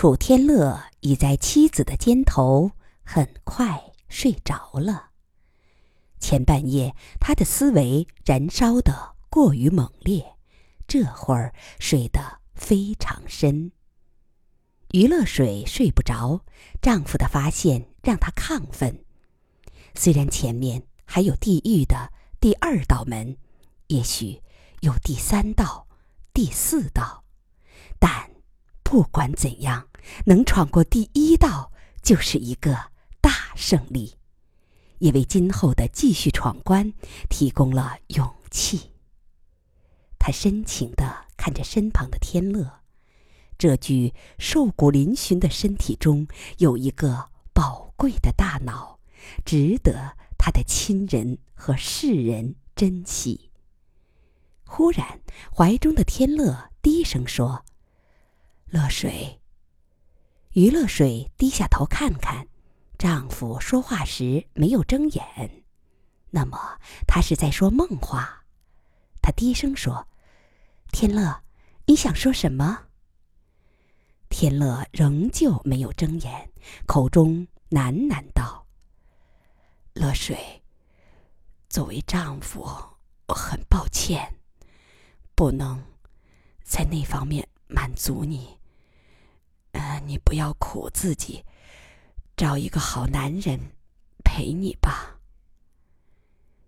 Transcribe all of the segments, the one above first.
楚天乐倚在妻子的肩头，很快睡着了。前半夜他的思维燃烧的过于猛烈，这会儿睡得非常深。余乐水睡不着，丈夫的发现让她亢奋。虽然前面还有地狱的第二道门，也许有第三道、第四道，但不管怎样，能闯过第一道就是一个大胜利，也为今后的继续闯关提供了勇气。他深情地看着身旁的天乐。这具瘦骨嶙峋的身体中有一个宝贵的大脑，值得他的亲人和世人珍惜。忽然，怀中的天乐低声说：“乐水。”于乐水低下头看看，丈夫说话时没有睁眼，那么他是在说梦话。他低声说：“天乐，你想说什么？”天乐仍旧没有睁眼，口中喃喃道：“乐水，作为丈夫，我很抱歉，不能在那方面满足你。你不要苦自己，找一个好男人陪你吧。”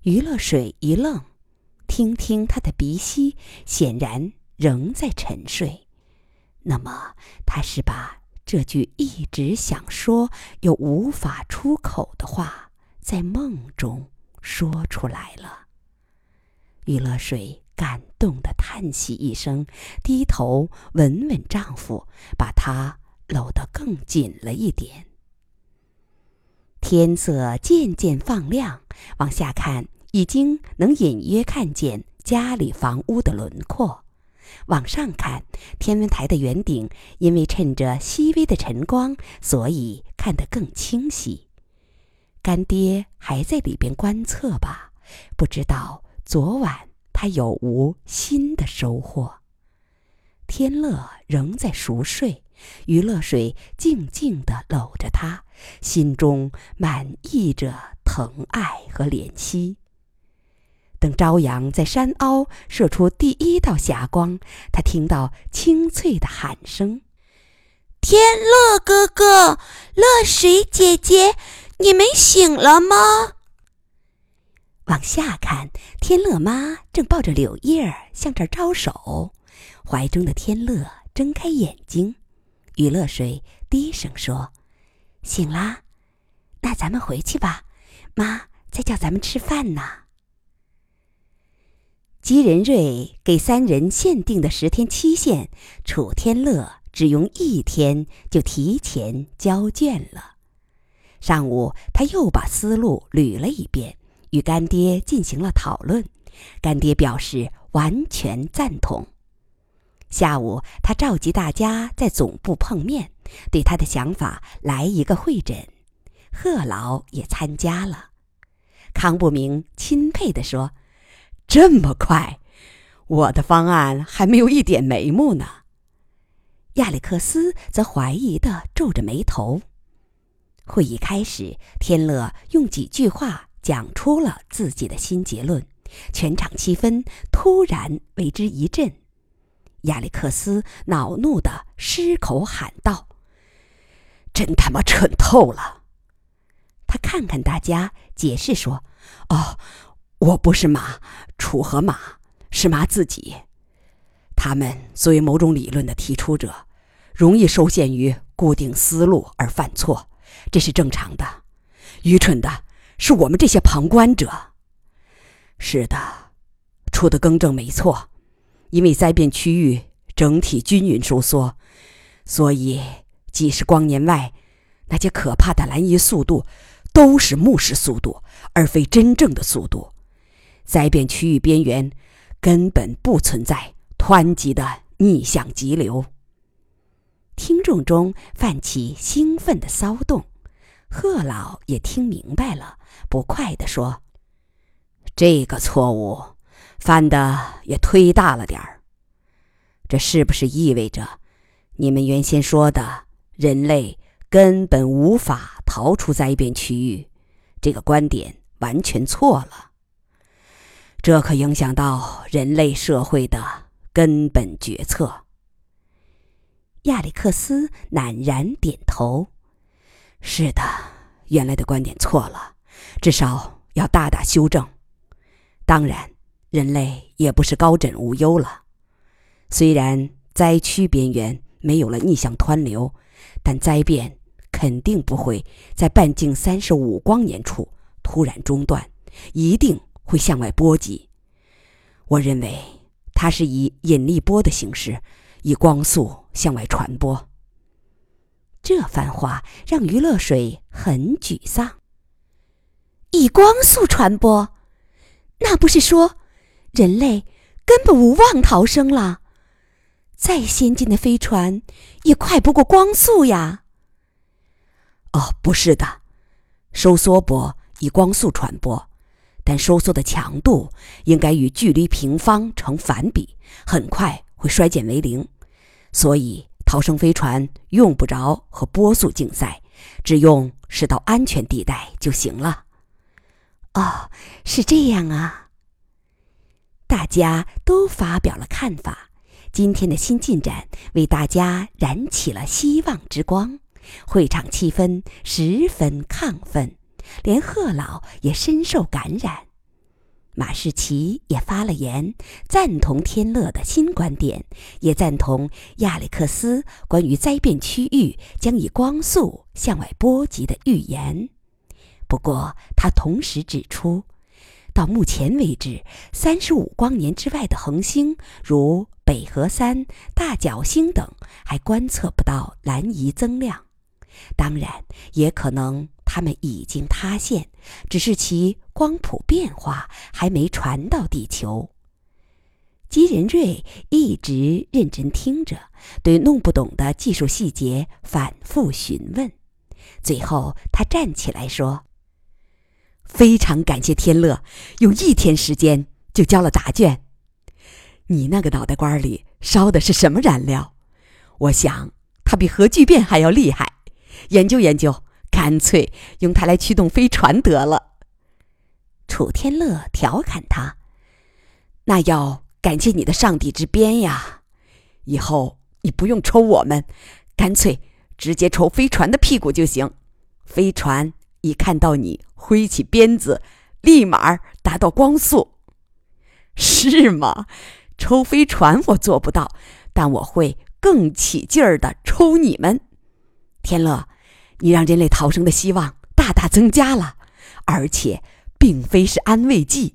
于乐水一愣，听听他的鼻息，显然仍在沉睡。那么，他是把这句一直想说又无法出口的话，在梦中说出来了。余乐水感动的叹息一声，低头吻吻丈夫，把他搂得更紧了一点。天色渐渐放亮，往下看，已经能隐约看见家里房屋的轮廓。往上看，天文台的圆顶因为趁着细微的晨光，所以看得更清晰。干爹还在里边观测吧？不知道昨晚他有无新的收获。天乐仍在熟睡，余乐水静静地搂着他，心中满溢着疼爱和怜惜。等朝阳在山凹射出第一道霞光，他听到清脆的喊声：“天乐哥哥，乐水姐姐，你们醒了吗？”往下看，天乐妈正抱着柳叶儿向这儿招手，怀中的天乐睁开眼睛。于乐水低声说：“醒啦，那咱们回去吧，妈在叫咱们吃饭呢。”姬仁瑞给三人限定的十天期限，楚天乐只用一天就提前交卷了。上午，他又把思路捋了一遍，与干爹进行了讨论。干爹表示完全赞同。下午，他召集大家在总部碰面，对他的想法来一个会诊。贺老也参加了。康不明钦佩地说。这么快，我的方案还没有一点眉目呢。亚历克斯则怀疑的皱着眉头。会议开始，天乐用几句话讲出了自己的新结论，全场气氛突然为之一振。亚历克斯恼怒的失口喊道：“真他妈蠢透了！”他看看大家，解释说：“哦。”我不是马，楚和马是马自己。他们作为某种理论的提出者，容易受限于固定思路而犯错，这是正常的。愚蠢的是我们这些旁观者。是的，楚的更正没错，因为灾变区域整体均匀收缩，所以几十光年外那些可怕的蓝移速度都是目视速度，而非真正的速度。灾变区域边缘根本不存在湍急的逆向急流。听众中泛起兴奋的骚动，贺老也听明白了，不快地说：“这个错误犯的也忒大了点儿。这是不是意味着你们原先说的人类根本无法逃出灾变区域，这个观点完全错了。这可影响到人类社会的根本决策。亚历克斯赧然点头：“是的，原来的观点错了，至少要大大修正。当然，人类也不是高枕无忧了。虽然灾区边缘没有了逆向湍流，但灾变肯定不会在半径三十五光年处突然中断，一定会向外波及。我认为它是以引力波的形式。”以光速向外传播。这番话让余乐水很沮丧。以光速传播，那不是说人类根本无望逃生了？再先进的飞船也快不过光速呀！哦，不是的，收缩波以光速传播，但收缩的强度应该与距离平方成反比，很快。会衰减为零，所以逃生飞船用不着和波速竞赛，只用驶到安全地带就行了。哦，是这样啊！大家都发表了看法。今天的新进展为大家燃起了希望之光，会场气氛十分亢奋，连贺老也深受感染。马士奇也发了言，赞同天乐的新观点，也赞同亚历克斯关于灾变区域将以光速向外波及的预言。不过，他同时指出，到目前为止，三十五光年之外的恒星，如北河三、大角星等，还观测不到蓝移增量。当然，也可能。它们已经塌陷，只是其光谱变化还没传到地球。吉仁瑞一直认真听着，对弄不懂的技术细节反复询问。最后，他站起来说：“非常感谢天乐，用一天时间就交了答卷。你那个脑袋瓜里烧的是什么燃料？我想它比核聚变还要厉害。研究研究。”干脆用它来驱动飞船得了。楚天乐调侃他：“那要感谢你的上帝之鞭呀！以后你不用抽我们，干脆直接抽飞船的屁股就行。飞船一看到你挥起鞭子，立马达到光速。是吗？抽飞船我做不到，但我会更起劲儿的抽你们，天乐。”你让人类逃生的希望大大增加了，而且并非是安慰剂，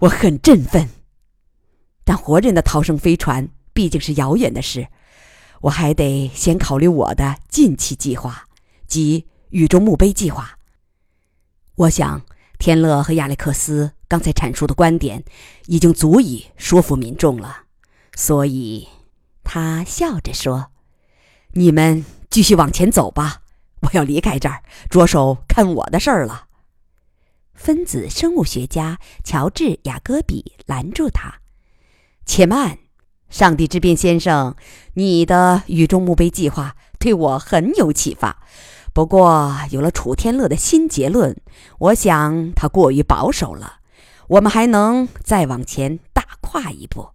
我很振奋。但活人的逃生飞船毕竟是遥远的事，我还得先考虑我的近期计划，即宇宙墓碑计划。我想，天乐和亚历克斯刚才阐述的观点已经足以说服民众了，所以，他笑着说：“你们继续往前走吧。”我要离开这儿，着手看我的事儿了。分子生物学家乔治·雅戈比拦住他：“且慢，上帝之鞭先生，你的宇宙墓碑计划对我很有启发。不过，有了楚天乐的新结论，我想他过于保守了。我们还能再往前大跨一步。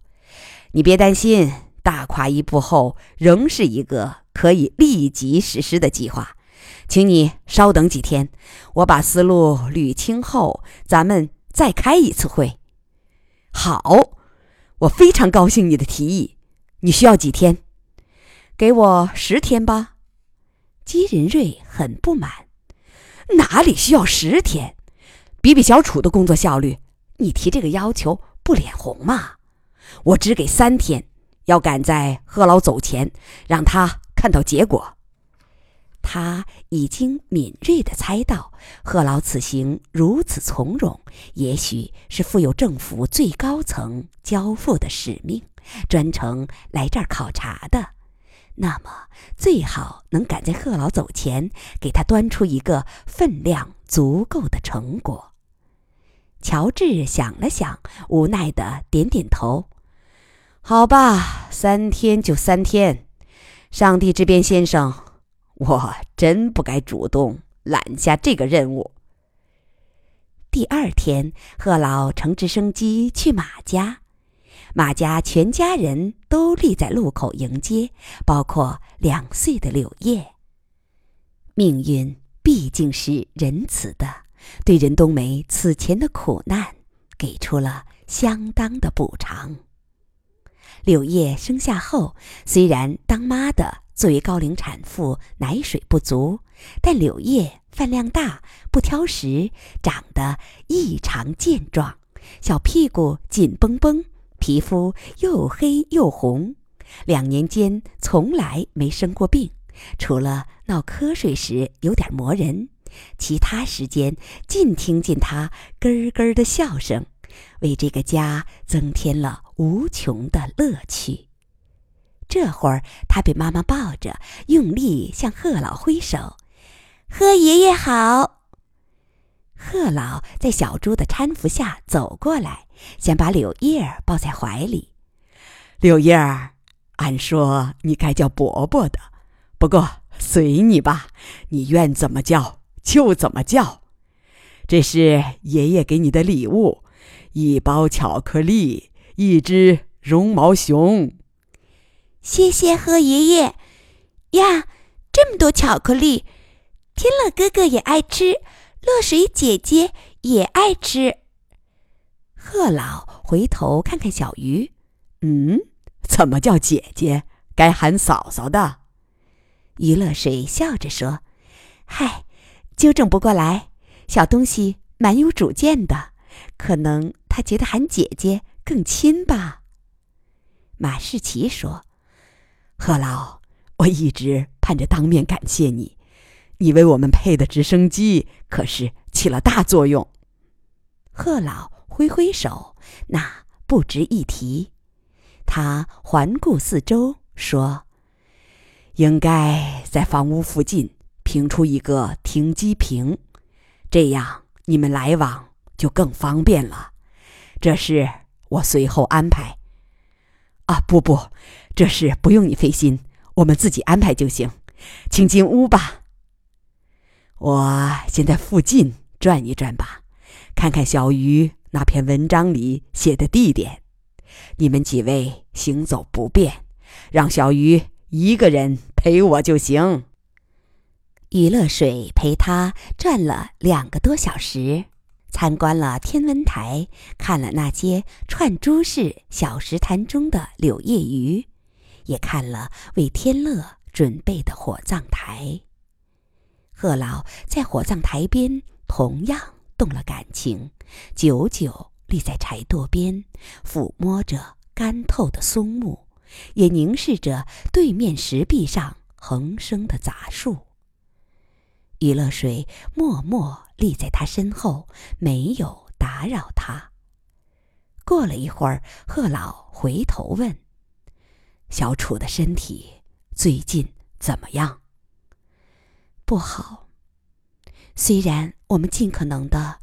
你别担心，大跨一步后仍是一个可以立即实施的计划。”请你稍等几天，我把思路捋清后，咱们再开一次会。好，我非常高兴你的提议。你需要几天？给我十天吧。姬仁瑞很不满。哪里需要十天？比比小楚的工作效率，你提这个要求不脸红吗？我只给三天，要赶在贺老走前，让他看到结果。他已经敏锐地猜到，贺老此行如此从容，也许是负有政府最高层交付的使命，专程来这儿考察的。那么，最好能赶在贺老走前，给他端出一个分量足够的成果。乔治想了想，无奈的点点头：“好吧，三天就三天。上帝这边，先生。”我真不该主动揽下这个任务。第二天，贺老乘直升机去马家，马家全家人都立在路口迎接，包括两岁的柳叶。命运毕竟是仁慈的，对任冬梅此前的苦难给出了相当的补偿。柳叶生下后，虽然当妈的作为高龄产妇奶水不足，但柳叶饭量大，不挑食，长得异常健壮，小屁股紧绷绷，皮肤又黑又红，两年间从来没生过病，除了闹瞌睡时有点磨人，其他时间尽听见他咯咯的笑声。为这个家增添了无穷的乐趣。这会儿，他被妈妈抱着，用力向贺老挥手：“贺爷爷好。”贺老在小猪的搀扶下走过来，想把柳叶儿抱在怀里。柳叶儿，按说你该叫伯伯的，不过随你吧，你愿怎么叫就怎么叫。这是爷爷给你的礼物。一包巧克力，一只绒毛熊。谢谢贺爷爷呀！这么多巧克力，天乐哥哥也爱吃，乐水姐姐也爱吃。贺老回头看看小鱼，嗯，怎么叫姐姐？该喊嫂嫂的。于乐水笑着说：“嗨，纠正不过来，小东西蛮有主见的，可能。”他觉得喊姐姐更亲吧。马世奇说：“贺老，我一直盼着当面感谢你，你为我们配的直升机可是起了大作用。”贺老挥挥手，那不值一提。他环顾四周说：“应该在房屋附近平出一个停机坪，这样你们来往就更方便了。”这事我随后安排。啊，不不，这事不用你费心，我们自己安排就行。请进屋吧。我先在附近转一转吧，看看小鱼那篇文章里写的地点。你们几位行走不便，让小鱼一个人陪我就行。余乐水陪他转了两个多小时。参观了天文台，看了那些串珠式小石潭中的柳叶鱼，也看了为天乐准备的火葬台。贺老在火葬台边同样动了感情，久久立在柴垛边，抚摸着干透的松木，也凝视着对面石壁上横生的杂树。余乐水默默立在他身后，没有打扰他。过了一会儿，贺老回头问：“小楚的身体最近怎么样？”“不好。虽然我们尽可能的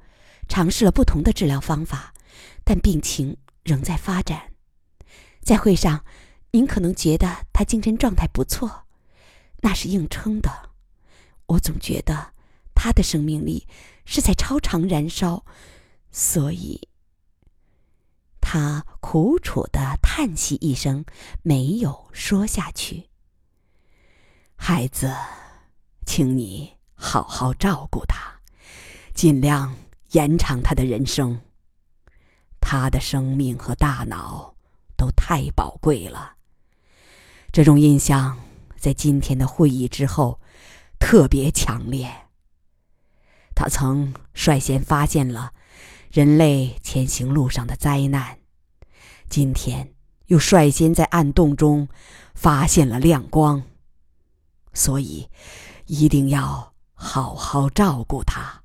尝试了不同的治疗方法，但病情仍在发展。在会上，您可能觉得他精神状态不错，那是硬撑的。”我总觉得，他的生命力是在超常燃烧，所以，他苦楚的叹息一声，没有说下去。孩子，请你好好照顾他，尽量延长他的人生。他的生命和大脑都太宝贵了。这种印象在今天的会议之后。特别强烈。他曾率先发现了人类前行路上的灾难，今天又率先在暗洞中发现了亮光。所以，一定要好好照顾他。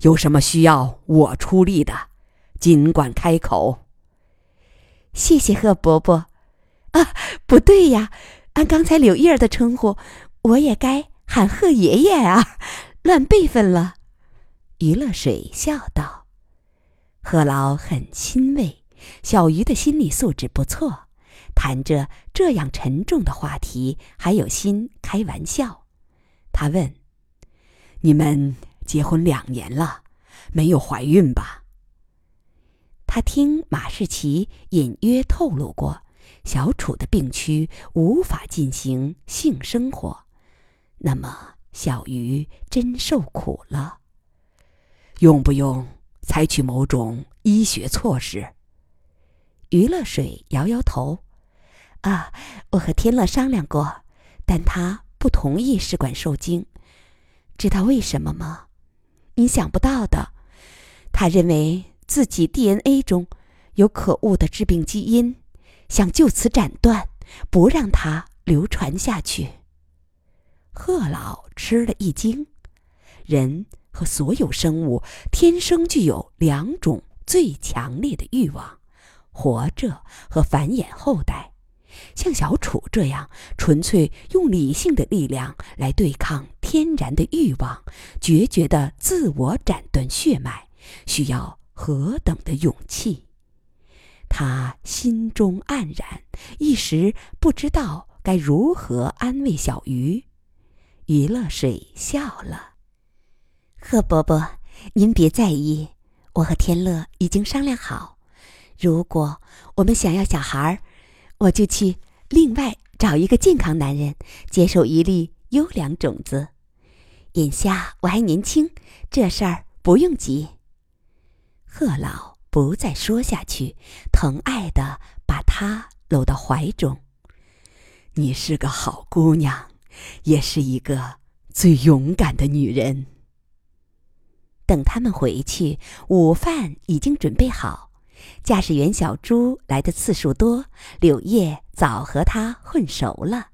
有什么需要我出力的，尽管开口。谢谢贺伯伯。啊，不对呀，按刚才柳叶儿的称呼，我也该。喊贺爷爷啊，乱辈分了。余乐水笑道：“贺老很欣慰，小鱼的心理素质不错，谈着这样沉重的话题还有心开玩笑。他问：“你们结婚两年了，没有怀孕吧？”他听马士奇隐约透露过，小楚的病区无法进行性生活，那么小鱼真受苦了。用不用采取某种医学措施？余乐水摇摇头：“啊，我和天乐商量过，但他不同意试管受精。知道为什么吗？你想不到的，他认为。”自己 DNA 中有可恶的致病基因，想就此斩断，不让它流传下去。贺老吃了一惊，人和所有生物天生具有两种最强烈的欲望：活着和繁衍后代。像小楚这样纯粹用理性的力量来对抗天然的欲望，决绝的自我斩断血脉，需要。何等的勇气！他心中黯然，一时不知道该如何安慰小鱼。于乐水笑了：“贺伯伯，您别在意，我和天乐已经商量好，如果我们想要小孩儿，我就去另外找一个健康男人，接受一粒优良种子。眼下我还年轻，这事儿不用急。”贺老不再说下去，疼爱的把她搂到怀中。你是个好姑娘，也是一个最勇敢的女人。等他们回去，午饭已经准备好。驾驶员小猪来的次数多，柳叶早和他混熟了，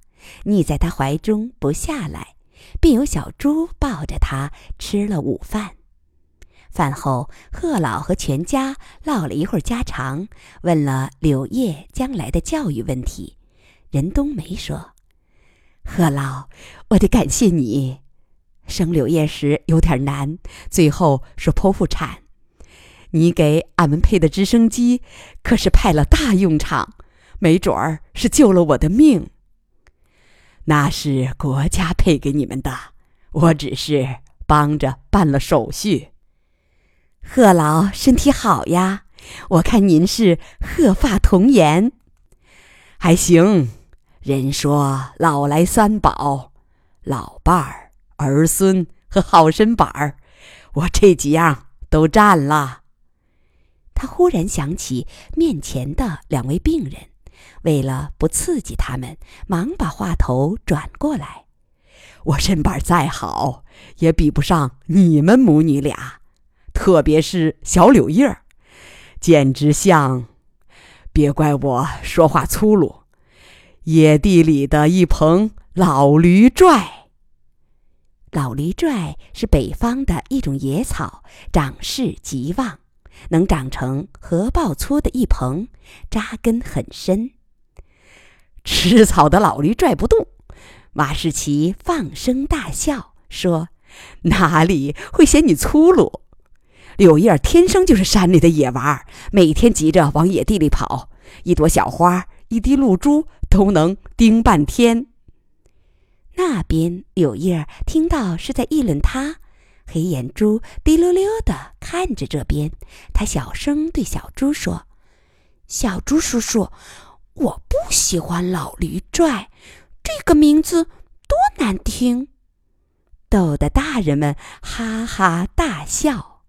腻在他怀中不下来，便由小猪抱着他吃了午饭。饭后，贺老和全家唠了一会儿家常，问了柳叶将来的教育问题。任冬梅说：“贺老，我得感谢你，生柳叶时有点难，最后是剖腹产。你给俺们配的直升机可是派了大用场，没准儿是救了我的命。那是国家配给你们的，我只是帮着办了手续。”贺老身体好呀，我看您是鹤发童颜，还行。人说老来三宝：老伴儿、儿孙和好身板儿，我这几样都占了。他忽然想起面前的两位病人，为了不刺激他们，忙把话头转过来：我身板再好，也比不上你们母女俩。特别是小柳叶儿，简直像，别怪我说话粗鲁，野地里的一棚老驴拽。老驴拽是北方的一种野草，长势极旺，能长成禾抱粗的一棚，扎根很深。吃草的老驴拽不动，马士奇放声大笑说：“哪里会嫌你粗鲁？”柳叶天生就是山里的野娃，每天急着往野地里跑，一朵小花、一滴露珠都能盯半天。那边柳叶听到是在议论他，黑眼珠滴溜溜的看着这边，他小声对小猪说：“小猪叔叔，我不喜欢老驴拽，这个名字多难听。”逗得大人们哈哈大笑。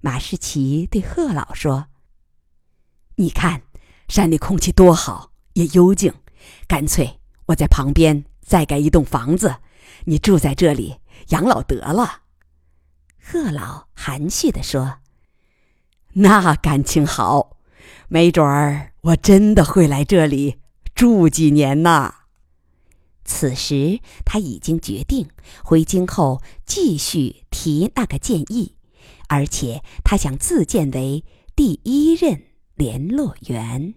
马士奇对贺老说：“你看，山里空气多好，也幽静。干脆我在旁边再盖一栋房子，你住在这里养老得了。”贺老含蓄地说：“那感情好，没准儿我真的会来这里住几年呢。”此时他已经决定回京后继续提那个建议。而且他想自荐为第一任联络员。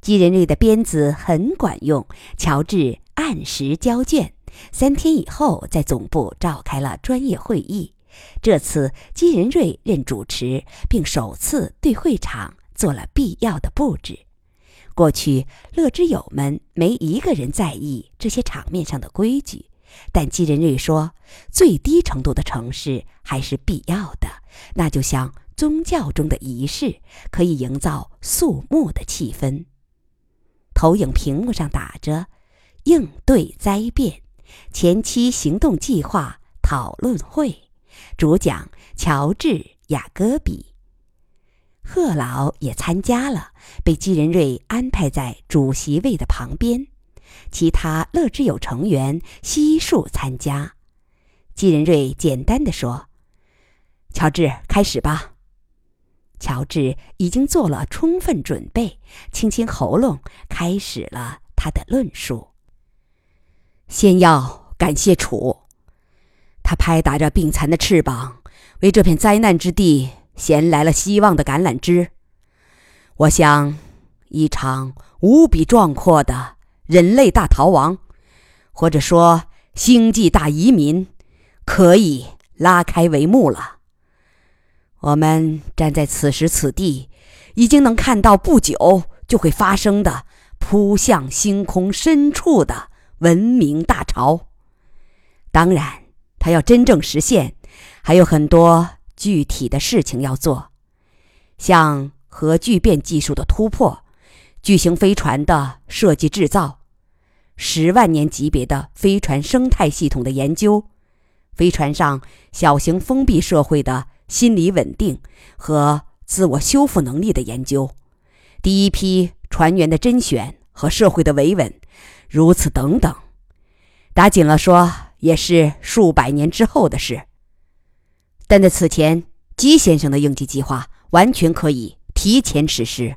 吉人瑞的鞭子很管用，乔治按时交卷。三天以后，在总部召开了专业会议。这次金仁瑞任主持，并首次对会场做了必要的布置。过去，乐之友们没一个人在意这些场面上的规矩，但金仁瑞说，最低程度的城市还是必要的，那就像宗教中的仪式，可以营造肃穆的气氛。投影屏幕上打着“应对灾变前期行动计划讨论会”，主讲乔治·雅戈比。贺老也参加了，被姬仁瑞安排在主席位的旁边。其他乐之友成员悉数参加。姬仁瑞简单的说：“乔治，开始吧。”乔治已经做了充分准备，清清喉咙，开始了他的论述。先要感谢楚，他拍打着病残的翅膀，为这片灾难之地。衔来了希望的橄榄枝。我想，一场无比壮阔的人类大逃亡，或者说星际大移民，可以拉开帷幕了。我们站在此时此地，已经能看到不久就会发生的扑向星空深处的文明大潮。当然，它要真正实现，还有很多。具体的事情要做，像核聚变技术的突破、巨型飞船的设计制造、十万年级别的飞船生态系统的研究、飞船上小型封闭社会的心理稳定和自我修复能力的研究、第一批船员的甄选和社会的维稳，如此等等。打紧了说，也是数百年之后的事。但在此前，姬先生的应急计划完全可以提前实施。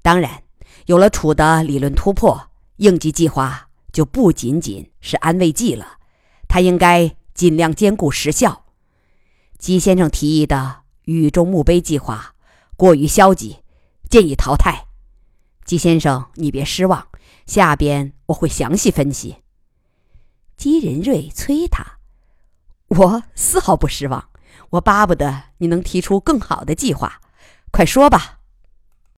当然，有了楚的理论突破，应急计划就不仅仅是安慰剂了，它应该尽量兼顾实效。姬先生提议的雨中墓碑计划过于消极，建议淘汰。姬先生，你别失望，下边我会详细分析。姬仁瑞催他：“我丝毫不失望。”我巴不得你能提出更好的计划，快说吧。